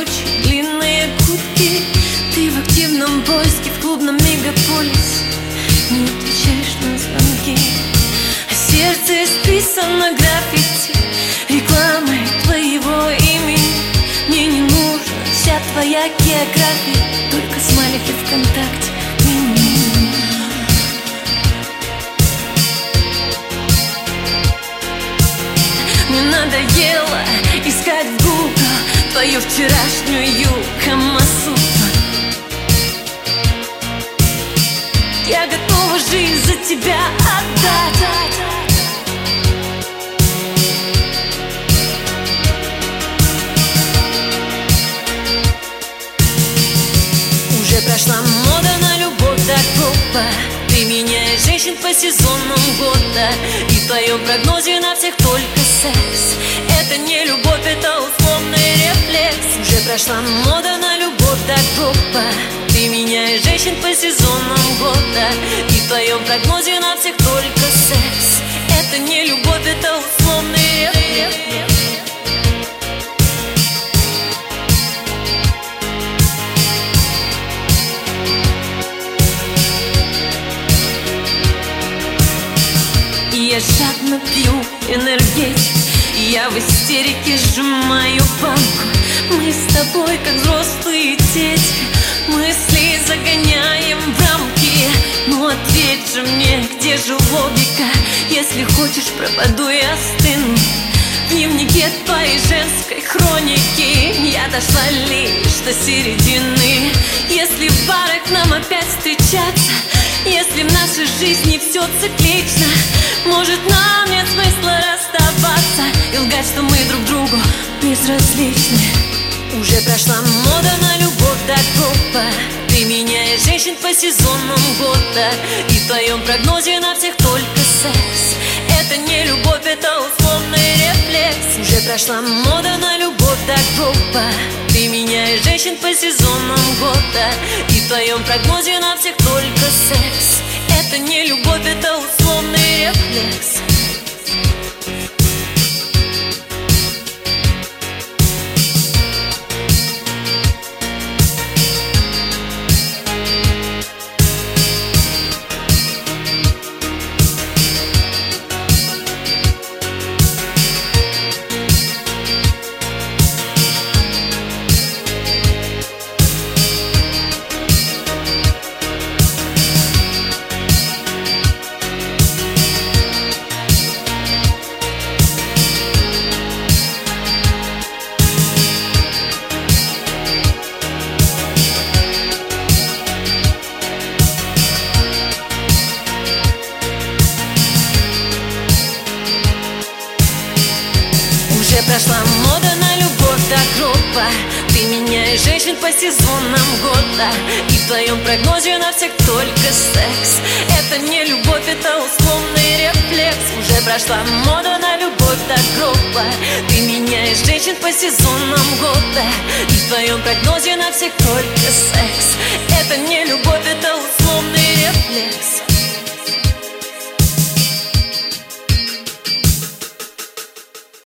ночь, длинные кутки Ты в активном поиске в клубном мегаполис Не отвечаешь на звонки. А сердце списано граффити. Рекламой твоего имени. Мне не нужна вся твоя география. Только смайлики ВКонтакте. Мне надоело. Твою вчерашнюю Камасутру Я готова жизнь за тебя отдать. Уже прошла мода на любовь так Ты меняешь женщин по сезонам года. И в твоем прогнозе на всех только секс. Это не любовь, это условный прошла мода на любовь так глупо Ты меняешь женщин по сезонам года. И в твоем прогнозе на всех только секс. Это не любовь, это условный И я жадно пью энергетик Я в истерике сжимаю банку Мы с тобой как взрослые дети. Мысли загоняем в рамки. Ну ответь же мне, где же логика? Если хочешь, пропаду и остыну в дневнике твоей женской хроники. Я дошла лишь до середины. Если в барах нам опять встречаться Если в нашей жизни все циклично Может нам нет смысла расставаться И лгать, что мы друг другу безразличны. Уже прошла мода на любовь так глупо. Ты меняешь женщин по сезонам года. И в твоем прогнозе на всех только секс. Это не любовь, это условный рефлекс. Уже прошла мода на любовь так глупо. Ты меняешь женщин по сезонам года. И в твоем прогнозе на всех только секс. Это не любовь, это условный рефлекс женщин по сезонам года. И в твоем прогнозе на всех только секс. Это не любовь, это условный рефлекс. Уже прошла мода на любовь до гроба. Ты меняешь женщин по сезонам года. И в твоем прогнозе на всех только секс. Это не любовь, это условный рефлекс.